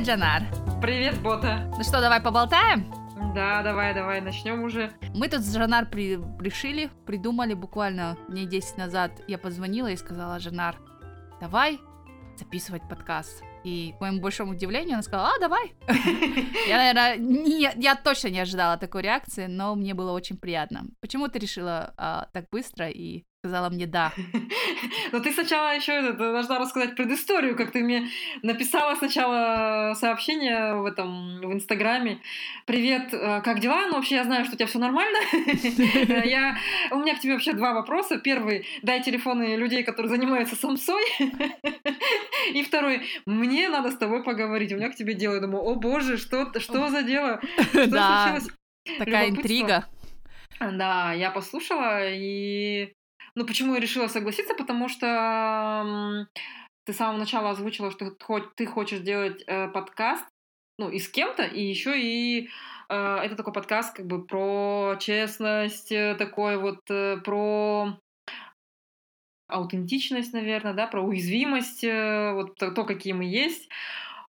Привет, Джанар. Привет, Бота. Ну что, давай поболтаем? Да, давай, давай, начнем уже. Мы тут с Жанар при... решили, придумали буквально дней 10 назад. Я позвонила и сказала, Жанар, давай записывать подкаст. И к моему большому удивлению она сказала, а, давай. Я, наверное, не, я точно не ожидала такой реакции, но мне было очень приятно. Почему ты решила а, так быстро и сказала мне да. Но ты сначала еще это, должна рассказать предысторию, как ты мне написала сначала сообщение в этом в Инстаграме. Привет, э, как дела? Ну, вообще я знаю, что у тебя все нормально. Я... У меня к тебе вообще два вопроса. Первый, дай телефоны людей, которые занимаются самсой. И второй, мне надо с тобой поговорить. У меня к тебе дело. Я думаю, о боже, что, что за дело? Что да, Такая интрига. Да, я послушала и ну, почему я решила согласиться? Потому что ты с самого начала озвучила, что ты хочешь делать э, подкаст, ну, и с кем-то, и еще и э, это такой подкаст как бы про честность, э, такой вот э, про аутентичность, наверное, да, про уязвимость, э, вот то, то, какие мы есть.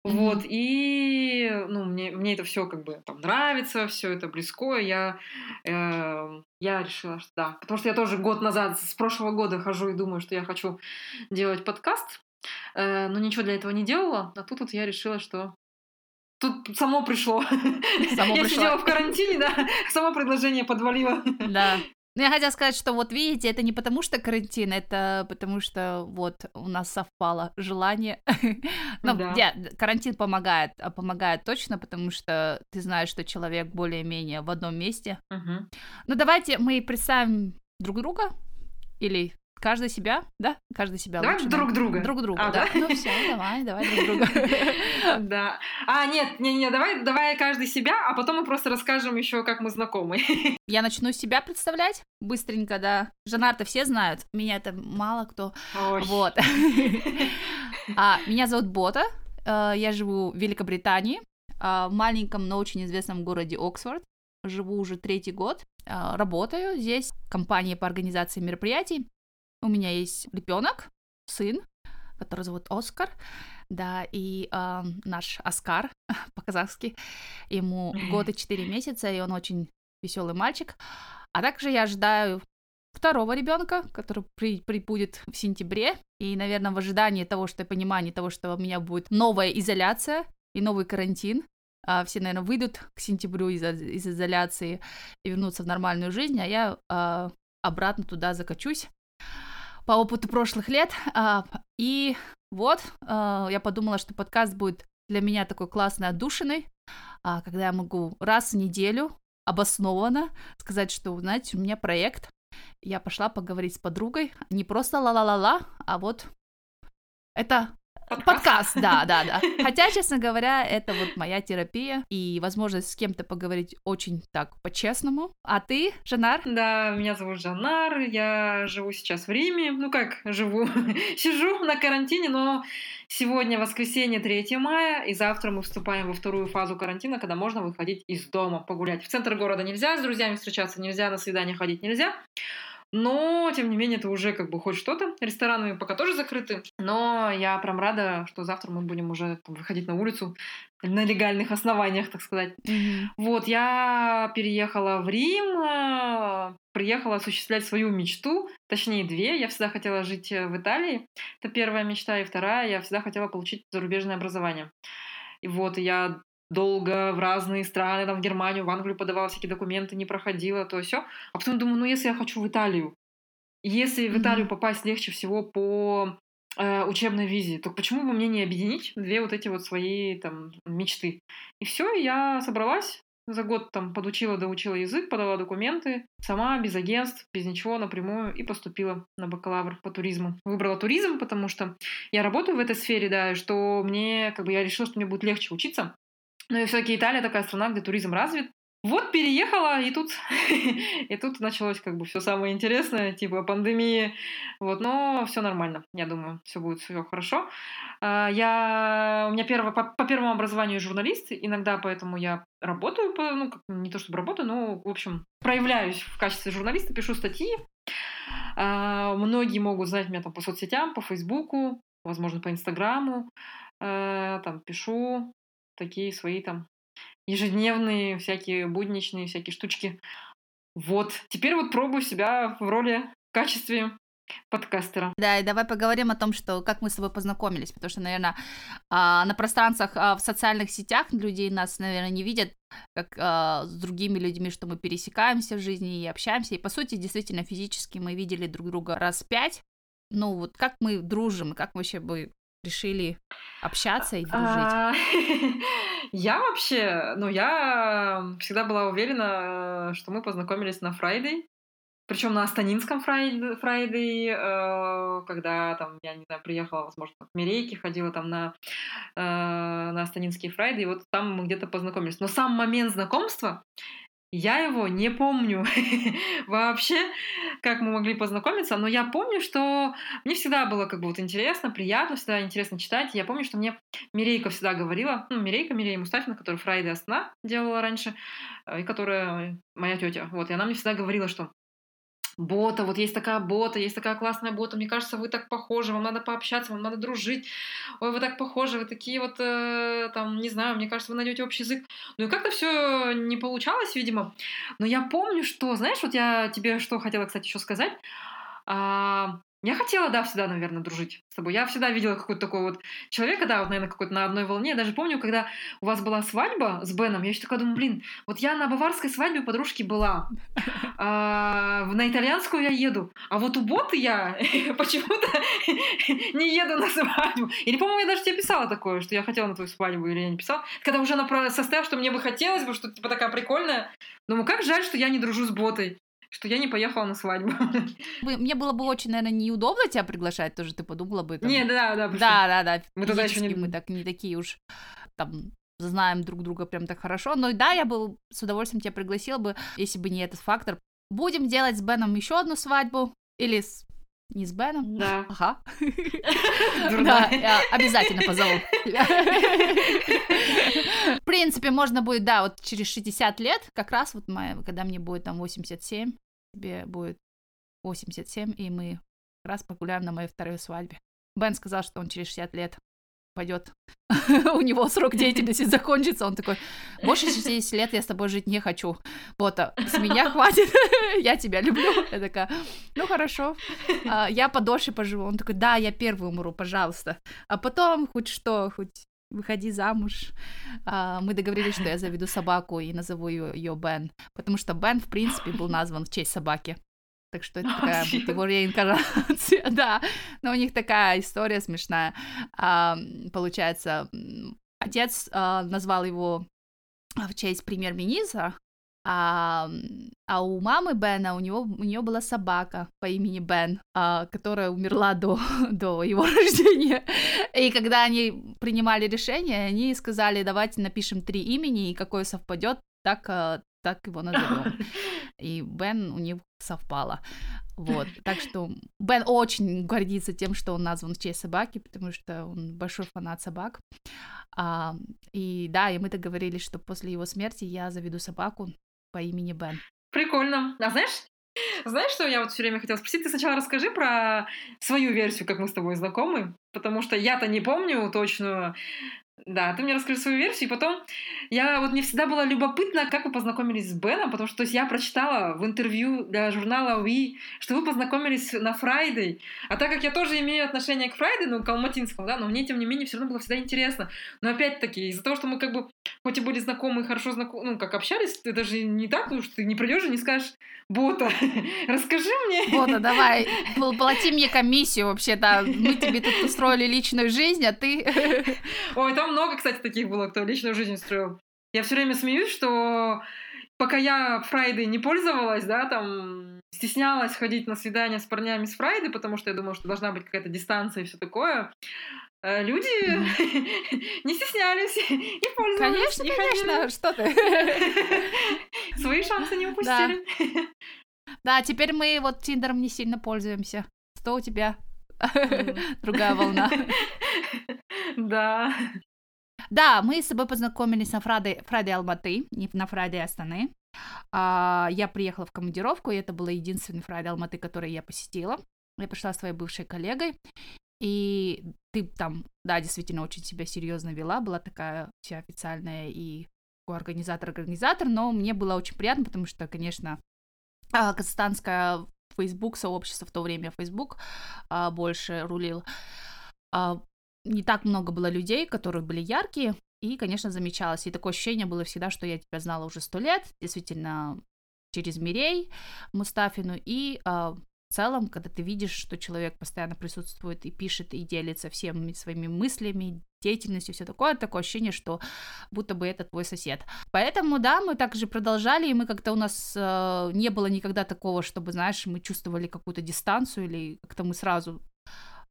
Mm-hmm. Вот, и, ну, мне, мне это все как бы там нравится, все это близко, я, э, я решила, что да, потому что я тоже год назад, с прошлого года хожу и думаю, что я хочу делать подкаст, э, но ничего для этого не делала, а тут вот я решила, что Тут само пришло. Само я пришло. сидела в карантине, да, само предложение подвалило. Да. Ну, я хотела сказать, что вот видите, это не потому что карантин, это потому что вот у нас совпало желание. ну, да. карантин помогает, а помогает точно, потому что ты знаешь, что человек более-менее в одном месте. Ну, давайте мы представим друг друга или Каждый себя, да? Каждый себя Давай лучше. друг друга. Друг друга, а, да. да. Ну все, давай, давай друг друга. Да. А, нет, не, не, давай, давай каждый себя, а потом мы просто расскажем еще, как мы знакомы. Я начну себя представлять быстренько, да. Жанар-то все знают, меня это мало кто. Ой. Вот. А, меня зовут Бота, э, я живу в Великобритании, э, в маленьком, но очень известном городе Оксфорд. Живу уже третий год, э, работаю здесь в компании по организации мероприятий. У меня есть ребенок, сын, который зовут Оскар, да, и э, наш Оскар по-казахски, ему год и четыре месяца, и он очень веселый мальчик. А также я ожидаю второго ребенка, который при, прибудет в сентябре, и, наверное, в ожидании того, что я понимание того, что у меня будет новая изоляция и новый карантин, а, все, наверное, выйдут к сентябрю из, из изоляции и вернутся в нормальную жизнь, а я а, обратно туда закачусь по опыту прошлых лет. А, и вот, а, я подумала, что подкаст будет для меня такой классной отдушиной, а, когда я могу раз в неделю обоснованно сказать, что, знаете, у меня проект, я пошла поговорить с подругой, не просто ла-ла-ла-ла, а вот это Подкаст. Подкаст, да, да, да. Хотя, честно говоря, это вот моя терапия и возможность с кем-то поговорить очень так по-честному. А ты, Жанар? Да, меня зовут Жанар, я живу сейчас в Риме. Ну как живу? Сижу на карантине, но сегодня воскресенье 3 мая, и завтра мы вступаем во вторую фазу карантина, когда можно выходить из дома погулять. В центр города нельзя, с друзьями встречаться нельзя, на свидание ходить нельзя. Но, тем не менее, это уже как бы хоть что-то. Рестораны пока тоже закрыты. Но я прям рада, что завтра мы будем уже там, выходить на улицу на легальных основаниях, так сказать. Mm-hmm. Вот, я переехала в Рим, э, приехала осуществлять свою мечту, точнее две. Я всегда хотела жить э, в Италии, это первая мечта, и вторая, я всегда хотела получить зарубежное образование. И вот я долго в разные страны, там в Германию, в Англию подавала всякие документы, не проходила, то все. А потом думаю, ну если я хочу в Италию, если в Италию попасть легче всего по э, учебной визе, то почему бы мне не объединить две вот эти вот свои там мечты? И все, я собралась, за год там подучила, доучила язык, подала документы, сама, без агентств, без ничего, напрямую, и поступила на бакалавр по туризму. Выбрала туризм, потому что я работаю в этой сфере, да, и что мне, как бы, я решила, что мне будет легче учиться, ну и все-таки Италия такая страна, где туризм развит. Вот переехала, и тут, и тут началось как бы все самое интересное, типа пандемии. Вот, но все нормально, я думаю, все будет все хорошо. А, я, у меня первое, по, по первому образованию журналист, иногда поэтому я работаю, по, ну, как, не то чтобы работаю, но, в общем, проявляюсь в качестве журналиста, пишу статьи. А, многие могут знать меня там по соцсетям, по Фейсбуку, возможно, по Инстаграму. А, там пишу такие свои там ежедневные, всякие будничные, всякие штучки. Вот. Теперь вот пробую себя в роли в качестве подкастера. Да, и давай поговорим о том, что как мы с тобой познакомились, потому что, наверное, а, на пространствах а, в социальных сетях людей нас, наверное, не видят как а, с другими людьми, что мы пересекаемся в жизни и общаемся, и по сути, действительно, физически мы видели друг друга раз пять. Ну вот как мы дружим, как мы вообще бы решили общаться и дружить? Я вообще, ну я всегда была уверена, что мы познакомились на Friday, причем на Астанинском Friday, э, когда там, я не знаю, приехала, возможно, к Мирейке, ходила там на, э, на Астанинский Friday, и вот там мы где-то познакомились. Но сам момент знакомства, я его не помню вообще, как мы могли познакомиться, но я помню, что мне всегда было как бы вот интересно, приятно, всегда интересно читать. Я помню, что мне Мирейка всегда говорила, ну, Мирейка, Мирей Мустафина, которая Friday Астана делала раньше, э, и которая моя тетя. Вот, и она мне всегда говорила, что Бота, вот есть такая Бота, есть такая классная Бота, мне кажется, вы так похожи, вам надо пообщаться, вам надо дружить, ой, вы так похожи, вы такие вот, э, там, не знаю, мне кажется, вы найдете общий язык. Ну и как-то все не получалось, видимо. Но я помню, что, знаешь, вот я тебе что хотела, кстати, еще сказать, а, я хотела, да, всегда, наверное, дружить с тобой. Я всегда видела какой-то такой вот человека, да, вот, наверное, какой-то на одной волне. Я даже помню, когда у вас была свадьба с Беном, я еще такая думаю, блин, вот я на баварской свадьбе подружки была, а, на итальянскую я еду, а вот у Боты я почему-то не еду на свадьбу. Или, по-моему, я даже тебе писала такое, что я хотела на твою свадьбу, или я не писала. Когда уже она состояла, что мне бы хотелось бы, что типа такая прикольная. Думаю, как жаль, что я не дружу с Ботой что я не поехала на свадьбу. Мне было бы очень, наверное, неудобно тебя приглашать, тоже ты подумала бы. Там... Не, да, да, да, да, да. Мы тогда еще не... Мы так не такие уж там знаем друг друга прям так хорошо. Но да, я бы с удовольствием тебя пригласила бы, если бы не этот фактор. Будем делать с Беном еще одну свадьбу или с не с Беном? Да. Ага. Да, я обязательно позову. В принципе, можно будет, да, вот через 60 лет, как раз вот когда мне будет там 87, тебе будет 87, и мы как раз погуляем на моей второй свадьбе. Бен сказал, что он через 60 лет пойдет, у него срок деятельности закончится, он такой, больше 60 лет я с тобой жить не хочу, вот, а с меня хватит, я тебя люблю, я такая, ну хорошо, а, я подольше поживу, он такой, да, я первый умру, пожалуйста, а потом хоть что, хоть выходи замуж. А, мы договорились, что я заведу собаку и назову ее Бен, потому что Бен, в принципе, был назван в честь собаки. Так что это такая его реинкарнация, да. Но у них такая история смешная. А, получается, отец а, назвал его в честь премьер-министра, а, а у мамы Бена у него у нее была собака по имени Бен, а, которая умерла до, до его рождения. И когда они принимали решение, они сказали, давайте напишем три имени, и какое совпадет, так, а, так его назовем. И Бен у них совпало. Вот, так что Бен очень гордится тем, что он назван в честь собаки, потому что он большой фанат собак. А, и да, и мы договорились, что после его смерти я заведу собаку по имени Бен. Прикольно. А знаешь, знаешь, что я вот все время хотела спросить? Ты сначала расскажи про свою версию, как мы с тобой знакомы, потому что я-то не помню точную да, ты мне расскажи свою версию, и потом я вот мне всегда было любопытно, как вы познакомились с Беном, потому что то есть я прочитала в интервью для журнала We, что вы познакомились на Friday, а так как я тоже имею отношение к Friday, ну, к Алматинскому, да, но мне, тем не менее, все равно было всегда интересно. Но опять-таки, из-за того, что мы как бы, хоть и были знакомы, хорошо знакомы, ну, как общались, ты даже не так, потому что ты не придешь и не скажешь, Бота, расскажи мне. Бота, давай, плати мне комиссию вообще, да, мы тебе тут устроили личную жизнь, а ты... Ой, там много, кстати, таких было, кто личную жизнь строил. Я все время смеюсь, что пока я Фрайды не пользовалась, да, там стеснялась ходить на свидания с парнями с Фрайды, потому что я думала, что должна быть какая-то дистанция и все такое. Э, люди не стеснялись и пользовались. Конечно, и конечно, что ты. Свои шансы не упустили. Да. теперь мы вот Тиндером не сильно пользуемся. Что у тебя? Другая волна. Да. Да, мы с тобой познакомились на Friday, Friday Алматы, не на Friday Астаны. А, я приехала в командировку, и это было единственный Friday Алматы, который я посетила. Я пришла с своей бывшей коллегой, и ты там, да, действительно очень себя серьезно вела, была такая вся официальная и организатор-организатор, но мне было очень приятно, потому что, конечно, а, казахстанское Facebook сообщество в то время Facebook а, больше рулил. Не так много было людей, которые были яркие, и, конечно, замечалось. И такое ощущение было всегда, что я тебя знала уже сто лет, действительно, через Мирей Мустафину, и а, в целом, когда ты видишь, что человек постоянно присутствует и пишет, и делится всеми своими мыслями, деятельностью, все такое, такое ощущение, что будто бы это твой сосед. Поэтому, да, мы также продолжали, и мы как-то у нас э, не было никогда такого, чтобы, знаешь, мы чувствовали какую-то дистанцию или как-то мы сразу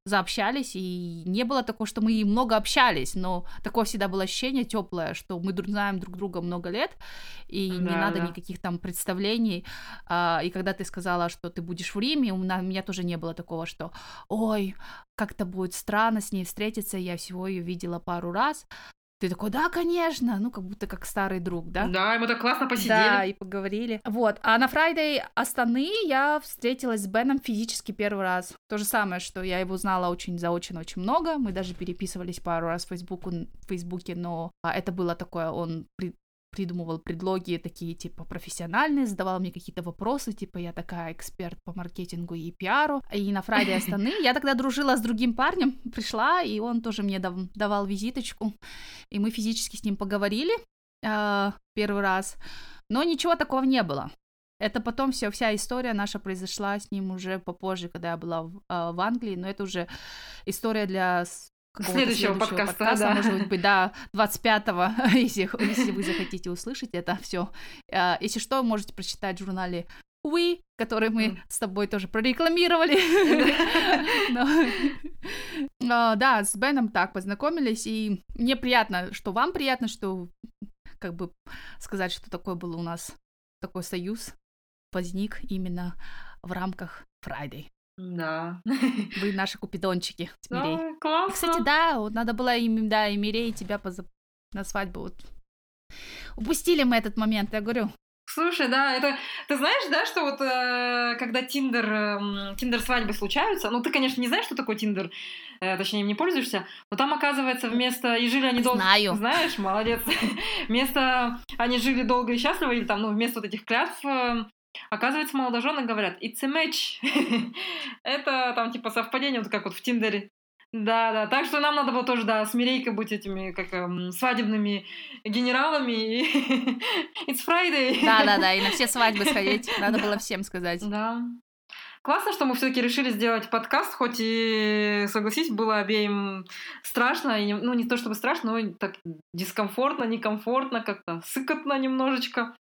заобщались, и не было такого, что мы много общались, но такое всегда было ощущение теплое, что мы знаем друг друга много лет, и да, не надо да. никаких там представлений. А, и когда ты сказала, что ты будешь в Риме, у меня, у меня тоже не было такого, что ой, как-то будет странно с ней встретиться, я всего ее видела пару раз, ты такой, да, конечно, ну, как будто как старый друг, да? Да, и мы так классно посидели. Да, и поговорили. Вот, а на Friday Астаны я встретилась с Беном физически первый раз. То же самое, что я его знала очень заочно очень много, мы даже переписывались пару раз в Фейсбуку, в Фейсбуке, но а, это было такое, он придумывал предлоги такие, типа, профессиональные, задавал мне какие-то вопросы, типа, я такая эксперт по маркетингу и пиару. И на Фрайде Астаны я тогда дружила с другим парнем, пришла, и он тоже мне дав давал визиточку, и мы физически с ним поговорили э, первый раз, но ничего такого не было. Это потом все, вся история наша произошла с ним уже попозже, когда я была в, э, в Англии, но это уже история для следующего, следующего подкаста, подкаста да. может быть, да, 25-го, если, если вы захотите услышать это все. А, если что, можете прочитать в журнале We, который мы mm. с тобой тоже прорекламировали. А, да, с Беном так познакомились, и мне приятно, что вам приятно, что как бы сказать, что такой был у нас такой союз возник именно в рамках Friday. Да. Вы наши купидончики, Мирей. Да, классно. Кстати, да, вот надо было им, да, и Мирей тебя поза... на свадьбу. Вот. Упустили мы этот момент, я говорю. Слушай, да, это ты знаешь, да, что вот э, когда Тиндер, э, Тиндер свадьбы случаются, ну ты, конечно, не знаешь, что такое Тиндер, э, точнее, им не пользуешься, но там оказывается вместо и жили они долго, знаю, знаешь, молодец, вместо они жили долго и счастливо или там, ну вместо вот этих клятв э, Оказывается, молодожены говорят «it's a match». Это там типа совпадение, вот как вот в Тиндере. Да, да. Так что нам надо было тоже, да, с Мирейкой быть этими, как эм, свадебными генералами. It's Friday. Да, да, да. И на все свадьбы сходить. Надо было всем сказать. Да. Классно, что мы все-таки решили сделать подкаст, хоть и, согласись, было обеим страшно, и, ну, не то чтобы страшно, но так дискомфортно, некомфортно, как-то сыкотно немножечко.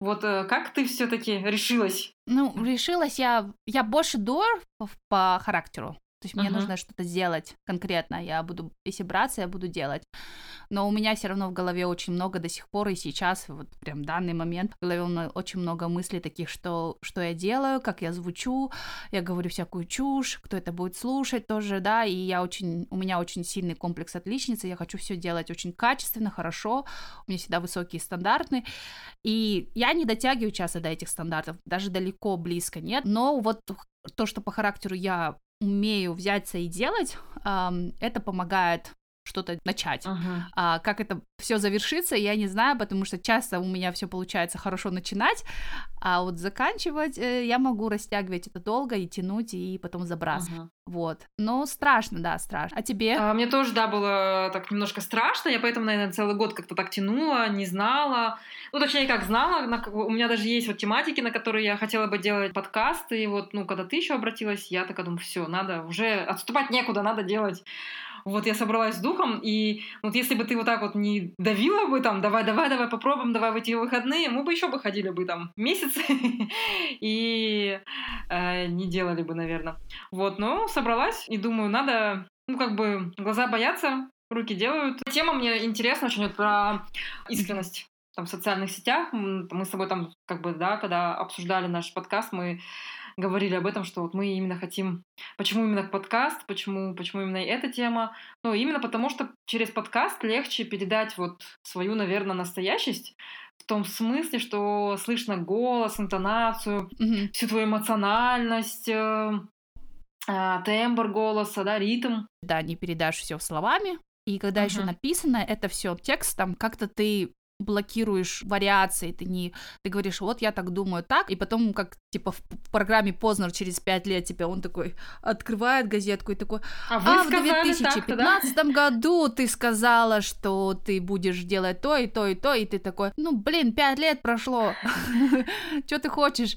Вот э, как ты все-таки решилась? Ну, решилась я, я больше дор по характеру. То есть мне uh-huh. нужно что-то сделать конкретно. Я буду, если браться, я буду делать. Но у меня все равно в голове очень много до сих пор и сейчас, вот прям данный момент, в голове очень много мыслей таких, что, что я делаю, как я звучу, я говорю всякую чушь, кто это будет слушать тоже, да, и я очень, у меня очень сильный комплекс отличницы, я хочу все делать очень качественно, хорошо, у меня всегда высокие стандарты, и я не дотягиваю часто до этих стандартов, даже далеко, близко нет, но вот то, что по характеру я умею взяться и делать, это помогает что-то начать. Uh-huh. А, как это все завершится, я не знаю, потому что часто у меня все получается хорошо начинать, а вот заканчивать э, я могу растягивать это долго и тянуть, и потом забрасывать. Uh-huh. Вот. Но страшно, да, страшно. А тебе? А, мне тоже, да, было так немножко страшно. Я поэтому, наверное, целый год как-то так тянула, не знала. Ну, точнее, как знала. На, у меня даже есть вот тематики, на которые я хотела бы делать подкасты. И вот, ну, когда ты еще обратилась, я такая думаю, все, надо уже отступать некуда, надо делать вот я собралась с духом, и вот если бы ты вот так вот не давила бы там, давай, давай, давай попробуем, давай в эти выходные, мы бы еще бы ходили бы там месяцы и э, не делали бы, наверное. Вот, но собралась и думаю, надо, ну как бы глаза боятся, руки делают. Тема мне интересна очень про искренность там, в социальных сетях. Мы с тобой там, как бы, да, когда обсуждали наш подкаст, мы говорили об этом, что вот мы именно хотим... Почему именно подкаст? Почему, почему именно эта тема? Ну, именно потому, что через подкаст легче передать вот свою, наверное, настоящесть в том смысле, что слышно голос, интонацию, mm-hmm. всю твою эмоциональность, э, а, тембр голоса, да, ритм. Да, не передашь все словами. И когда uh-huh. еще написано это все текстом, как-то ты блокируешь вариации, ты не, ты говоришь, вот я так думаю так, и потом как типа в программе Познер через пять лет тебя он такой открывает газетку и такой, а, а в 2015 да? году ты сказала, что ты будешь делать то и то и то, и ты такой, ну блин, пять лет прошло, что ты хочешь?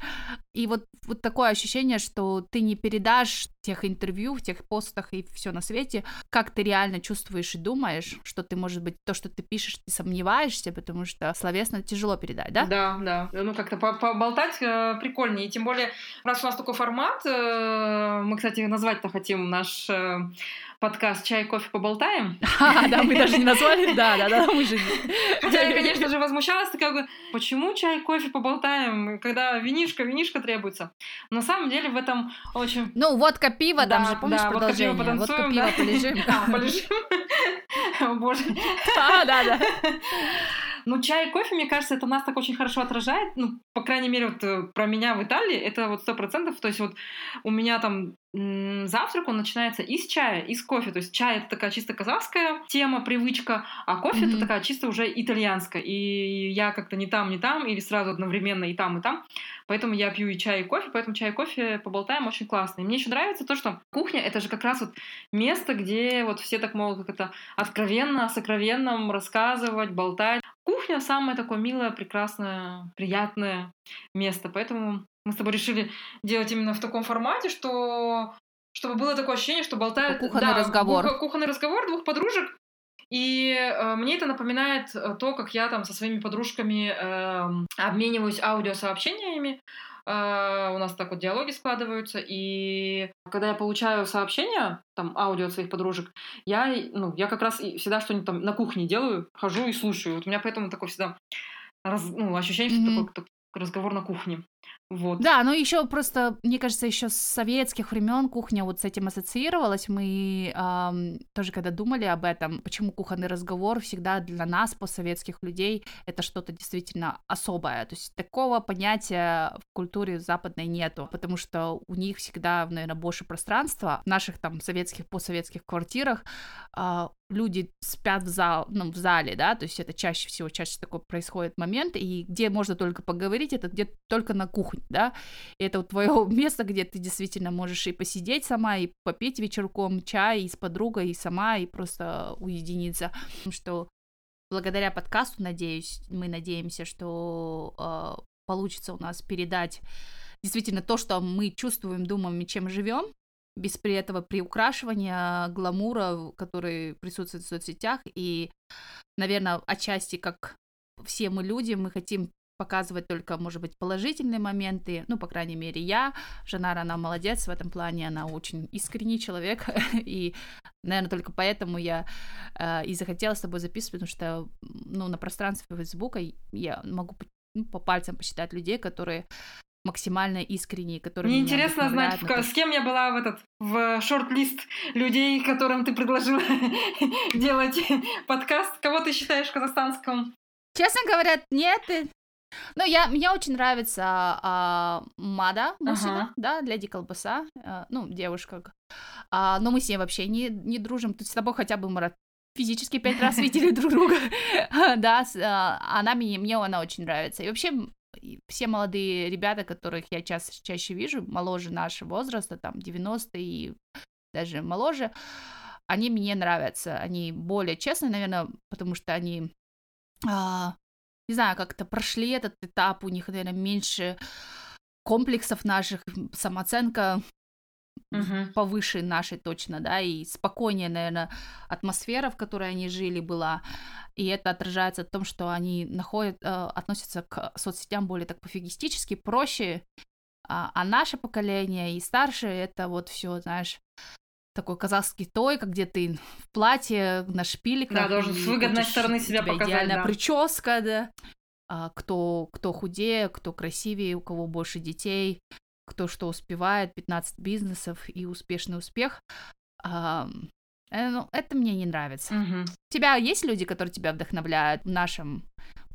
И вот, вот такое ощущение, что ты не передашь тех интервью, в тех постах и все на свете, как ты реально чувствуешь и думаешь, что ты, может быть, то, что ты пишешь, ты сомневаешься, потому что словесно тяжело передать, да? Да, да. Ну, как-то поболтать э, прикольнее. И тем более, раз у нас такой формат, э, мы, кстати, назвать-то хотим наш э, подкаст «Чай, кофе, поболтаем». А, да, мы даже не назвали, да, да, да, мы же... Хотя я, конечно же, возмущалась, такая, почему чай, кофе, поболтаем, когда винишка, винишка требуется. Но на самом деле в этом очень... Ну, водка, пиво, там же, помнишь, да, продолжение? Водка, пиво, полежим. А, полежим. Боже. А, да, да. Ну, чай и кофе, мне кажется, это нас так очень хорошо отражает. Ну, по крайней мере, вот э, про меня в Италии это вот сто процентов. То есть вот у меня там завтрак, он начинается из чая, из кофе. То есть чай — это такая чисто казахская тема, привычка, а кофе mm-hmm. — это такая чисто уже итальянская. И я как-то не там, не там, или сразу одновременно и там, и там. Поэтому я пью и чай, и кофе, поэтому чай и кофе поболтаем очень классно. И мне еще нравится то, что кухня — это же как раз вот место, где вот все так могут как это откровенно, о сокровенном рассказывать, болтать. Кухня самое такое милое, прекрасное, приятное место. Поэтому мы с тобой решили делать именно в таком формате, что чтобы было такое ощущение, что болтают... Кухонный да, разговор. Кухонный разговор двух подружек. И э, мне это напоминает э, то, как я там со своими подружками э, обмениваюсь аудиосообщениями. Э, у нас так вот диалоги складываются. И когда я получаю сообщения, там, аудио от своих подружек, я, ну, я как раз всегда что-нибудь там на кухне делаю, хожу и слушаю. Вот у меня поэтому такое всегда раз, ну, ощущение, mm-hmm. что такой, разговор на кухне. Вот. Да, ну еще просто, мне кажется, еще с советских времен кухня вот с этим ассоциировалась. Мы эм, тоже когда думали об этом, почему кухонный разговор всегда для нас, постсоветских людей, это что-то действительно особое. То есть такого понятия в культуре западной нету, потому что у них всегда, наверное, больше пространства. В наших там советских, постсоветских квартирах э, люди спят в, зал, ну, в зале, да, то есть это чаще всего, чаще такой происходит момент, и где можно только поговорить, это где только на кухне да, и это вот твое место, где ты действительно можешь и посидеть сама, и попить вечерком чай, и с подругой, и сама, и просто уединиться, что благодаря подкасту, надеюсь, мы надеемся, что э, получится у нас передать действительно то, что мы чувствуем, думаем и чем живем, без при этого приукрашивания гламура, который присутствует в соцсетях. И, наверное, отчасти, как все мы люди, мы хотим показывать только, может быть, положительные моменты, ну, по крайней мере, я, Жанара, она молодец в этом плане, она очень искренний человек, и, наверное, только поэтому я э, и захотела с тобой записывать, потому что, ну, на пространстве Фейсбука я могу ну, по пальцам посчитать людей, которые максимально искренние, которые Мне интересно знать, в, с кем я была в этот в шорт-лист людей, которым ты предложила делать подкаст. Кого ты считаешь казахстанским? Честно говоря, нет, ну, я, мне очень нравится а, Мада Мусина, ага. да, Леди Колбаса, а, ну, девушка. А, но мы с ней вообще не, не дружим. Тут с тобой хотя бы, Марат, физически пять раз видели друг друга. Да, а, она мне, мне она очень нравится. И вообще, все молодые ребята, которых я чаще, чаще вижу, моложе нашего возраста, там, 90 и даже моложе, они мне нравятся. Они более честные, наверное, потому что они не знаю, как-то прошли этот этап, у них, наверное, меньше комплексов наших, самооценка угу. повыше нашей точно, да, и спокойнее, наверное, атмосфера, в которой они жили, была, и это отражается в том, что они находят, э, относятся к соцсетям более так пофигистически, проще, а, а наше поколение и старшее, это вот все, знаешь, такой казахский той, где ты в платье, на шпильках. Да, должен с выгодной стороны себя показать. Идеальная да. прическа, да. А, кто, кто худее, кто красивее, у кого больше детей, кто что успевает, 15 бизнесов и успешный успех. А, ну, это мне не нравится. Угу. У тебя есть люди, которые тебя вдохновляют в нашем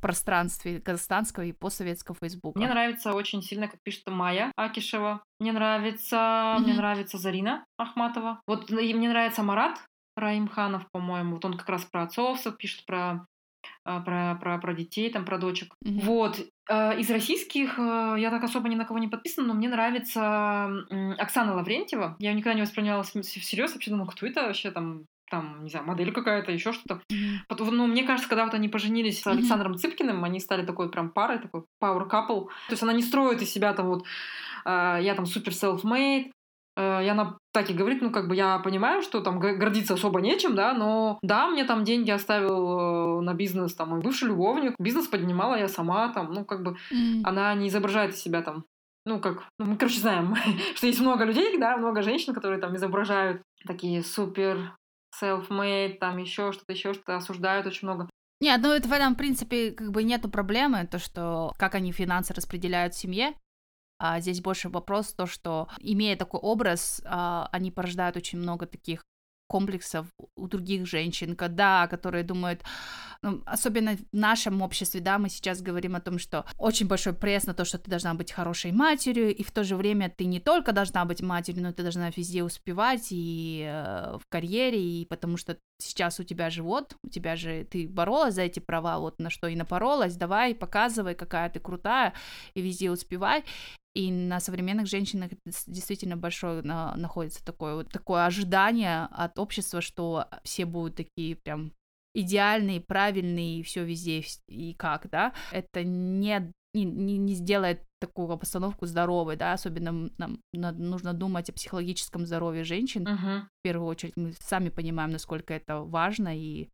пространстве казахстанского и постсоветского Фейсбука. Мне нравится очень сильно, как пишет Майя Акишева. Мне нравится, mm-hmm. мне нравится Зарина Ахматова. Вот и мне нравится Марат Раимханов, по-моему. Вот он как раз про отцовство пишет, про а, про, про, про детей, там, про дочек. Mm-hmm. Вот. А, из российских э, я так особо ни на кого не подписана, но мне нравится Оксана Лаврентьева. Я ее никогда не восприняла всерьез, вообще думала, кто это вообще там там, не знаю, модель какая-то, еще что-то. Mm-hmm. Ну, мне кажется, когда вот они поженились с Александром mm-hmm. Цыпкиным, они стали такой прям парой, такой power couple. То есть она не строит из себя там вот, э, я там супер self-made, Э, и она так и говорит, ну, как бы я понимаю, что там гордиться особо нечем, да, но да, мне там деньги оставил э, на бизнес, там, мой бывший любовник, бизнес поднимала я сама, там, ну, как бы mm. она не изображает из себя там ну, как, ну, мы, короче, знаем, что есть много людей, да, много женщин, которые там изображают такие супер self-made, там еще что-то, еще что-то, осуждают очень много. Нет, ну это в этом, в принципе, как бы нету проблемы, то, что как они финансы распределяют в семье, а здесь больше вопрос то, что имея такой образ, а, они порождают очень много таких комплексов у других женщин, когда, которые думают, ну, особенно в нашем обществе, да, мы сейчас говорим о том, что очень большой пресс на то, что ты должна быть хорошей матерью, и в то же время ты не только должна быть матерью, но ты должна везде успевать и э, в карьере, и потому что сейчас у тебя живот, у тебя же ты боролась за эти права, вот на что и напоролась, давай, показывай, какая ты крутая, и везде успевай. И на современных женщинах действительно большое на, находится такое вот такое ожидание от общества, что все будут такие прям идеальные, правильные, и все везде и как, да, это не, не, не сделает такую постановку здоровой, да, особенно нам нужно думать о психологическом здоровье женщин. Uh-huh. В первую очередь мы сами понимаем, насколько это важно и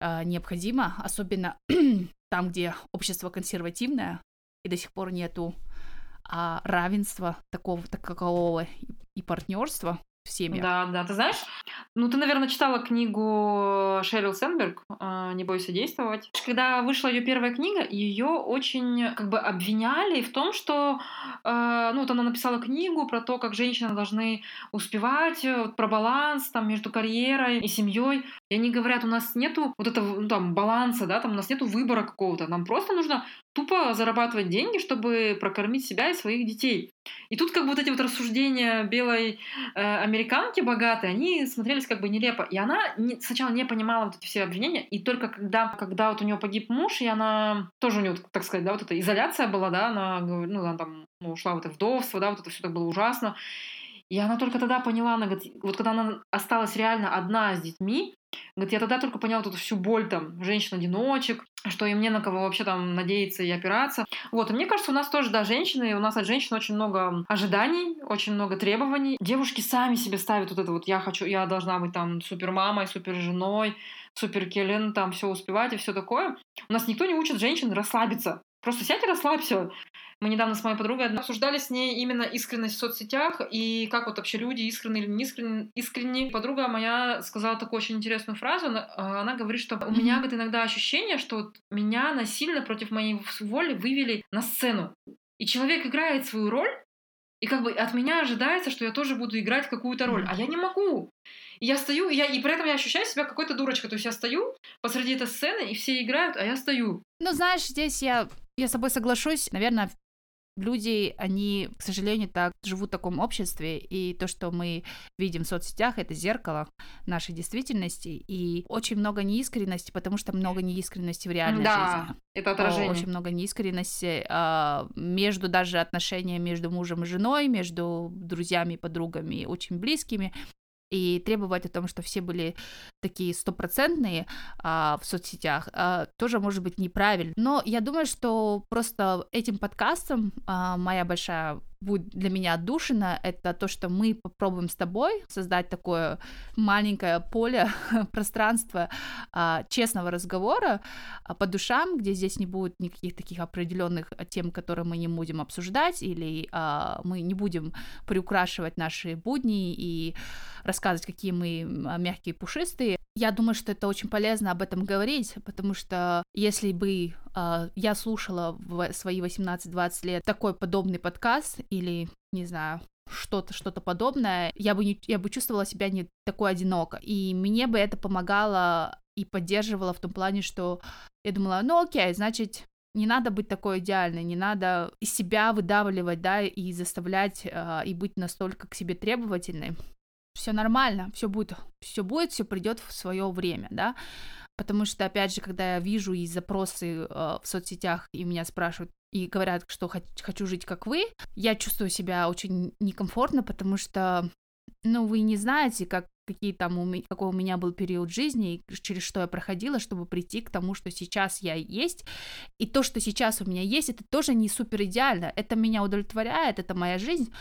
э, необходимо, особенно там, где общество консервативное и до сих пор нету а, равенства такого такового и партнерства в семье. Да, да. Ты знаешь, ну ты, наверное, читала книгу Шерил Сенберг а, «Не бойся действовать». Когда вышла ее первая книга, ее очень как бы обвиняли в том, что а, ну вот она написала книгу про то, как женщины должны успевать, э, вот, про баланс там между карьерой и семьей. И они говорят, у нас нету вот этого ну, там баланса, да, там у нас нету выбора какого-то, нам просто нужно тупо зарабатывать деньги, чтобы прокормить себя и своих детей. И тут как бы вот эти вот рассуждения белой э, американки богатой, они смотрелись как бы нелепо. И она не, сначала не понимала вот эти все обвинения, и только когда, когда вот у нее погиб муж, и она тоже у нее, так сказать, да, вот эта изоляция была, да, она, ну, она там ну, ушла в это вдовство, да, вот это все так было ужасно. И она только тогда поняла, она говорит, вот когда она осталась реально одна с детьми, говорит, я тогда только поняла вот эту всю боль там женщин-одиночек, что им не на кого вообще там надеяться и опираться. Вот, и мне кажется, у нас тоже, да, женщины, у нас от женщин очень много ожиданий, очень много требований. Девушки сами себе ставят вот это вот, я хочу, я должна быть там супер мамой, супер женой, супер келен, там все успевать и все такое. У нас никто не учит женщин расслабиться. Просто сядь и расслабься. Мы недавно с моей подругой обсуждали с ней именно искренность в соцсетях и как вот вообще люди искренне или не искренне. искренне. Подруга моя сказала такую очень интересную фразу. Она, а, она говорит, что у меня говорит, иногда ощущение, что вот меня насильно против моей воли вывели на сцену. И человек играет свою роль, и как бы от меня ожидается, что я тоже буду играть какую-то роль. А я не могу. И я стою, и, я, и при этом я ощущаю себя какой-то дурочкой. То есть я стою посреди этой сцены, и все играют, а я стою. Ну, знаешь, здесь я я с тобой соглашусь. Наверное, люди, они, к сожалению, так живут в таком обществе, и то, что мы видим в соцсетях, это зеркало нашей действительности, и очень много неискренности, потому что много неискренности в реальной да, жизни. это отражение. Очень много неискренности э, между даже отношениями между мужем и женой, между друзьями и подругами, очень близкими, и требовать о том, что все были такие стопроцентные а, в соцсетях, а, тоже может быть неправильно. Но я думаю, что просто этим подкастом а, моя большая будет для меня отдушина, это то, что мы попробуем с тобой создать такое маленькое поле, пространство а, честного разговора а, по душам, где здесь не будет никаких таких определенных тем, которые мы не будем обсуждать, или а, мы не будем приукрашивать наши будни и рассказывать, какие мы мягкие, пушистые. Я думаю, что это очень полезно об этом говорить, потому что если бы я слушала в свои 18-20 лет такой подобный подкаст или, не знаю, что-то, что-то подобное, я бы, не, я бы чувствовала себя не такой одиноко. И мне бы это помогало и поддерживало в том плане, что я думала, ну окей, значит, не надо быть такой идеальной, не надо из себя выдавливать, да, и заставлять, э, и быть настолько к себе требовательной. Все нормально, все будет, все будет, все придет в свое время, да. Потому что, опять же, когда я вижу и запросы э, в соцсетях, и меня спрашивают, и говорят, что хочу жить как вы, я чувствую себя очень некомфортно, потому что, ну, вы не знаете, как какие там у меня, какой у меня был период жизни и через что я проходила, чтобы прийти к тому, что сейчас я есть. И то, что сейчас у меня есть, это тоже не супер идеально. Это меня удовлетворяет, это моя жизнь,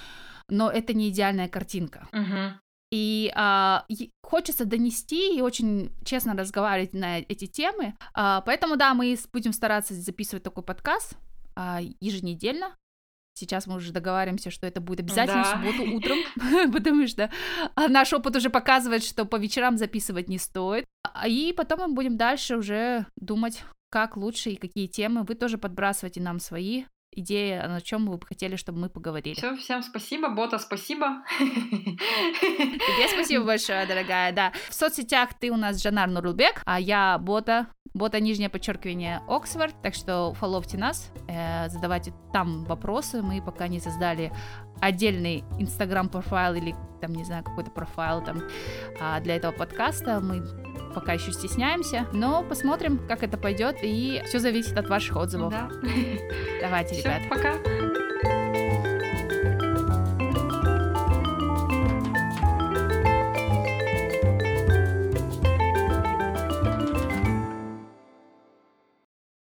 но это не идеальная картинка. Uh-huh. И а, хочется донести и очень честно разговаривать на эти темы. А, поэтому, да, мы будем стараться записывать такой подкаст а, еженедельно. Сейчас мы уже договариваемся, что это будет обязательно да. в субботу утром, потому что а, наш опыт уже показывает, что по вечерам записывать не стоит. А, и потом мы будем дальше уже думать, как лучше и какие темы. Вы тоже подбрасывайте нам свои идеи, о чем вы бы хотели, чтобы мы поговорили. Все, всем спасибо, Бота, спасибо. Тебе спасибо большое, дорогая, да. В соцсетях ты у нас Жанар Нурлбек, а я Бота, Бота нижнее подчеркивание Оксфорд, так что фоловьте нас, э, задавайте там вопросы, мы пока не создали отдельный инстаграм профайл или там, не знаю, какой-то профайл там а, для этого подкаста, мы пока еще стесняемся, но посмотрим, как это пойдет, и все зависит от ваших отзывов. Да. Давайте, ребят. Пока.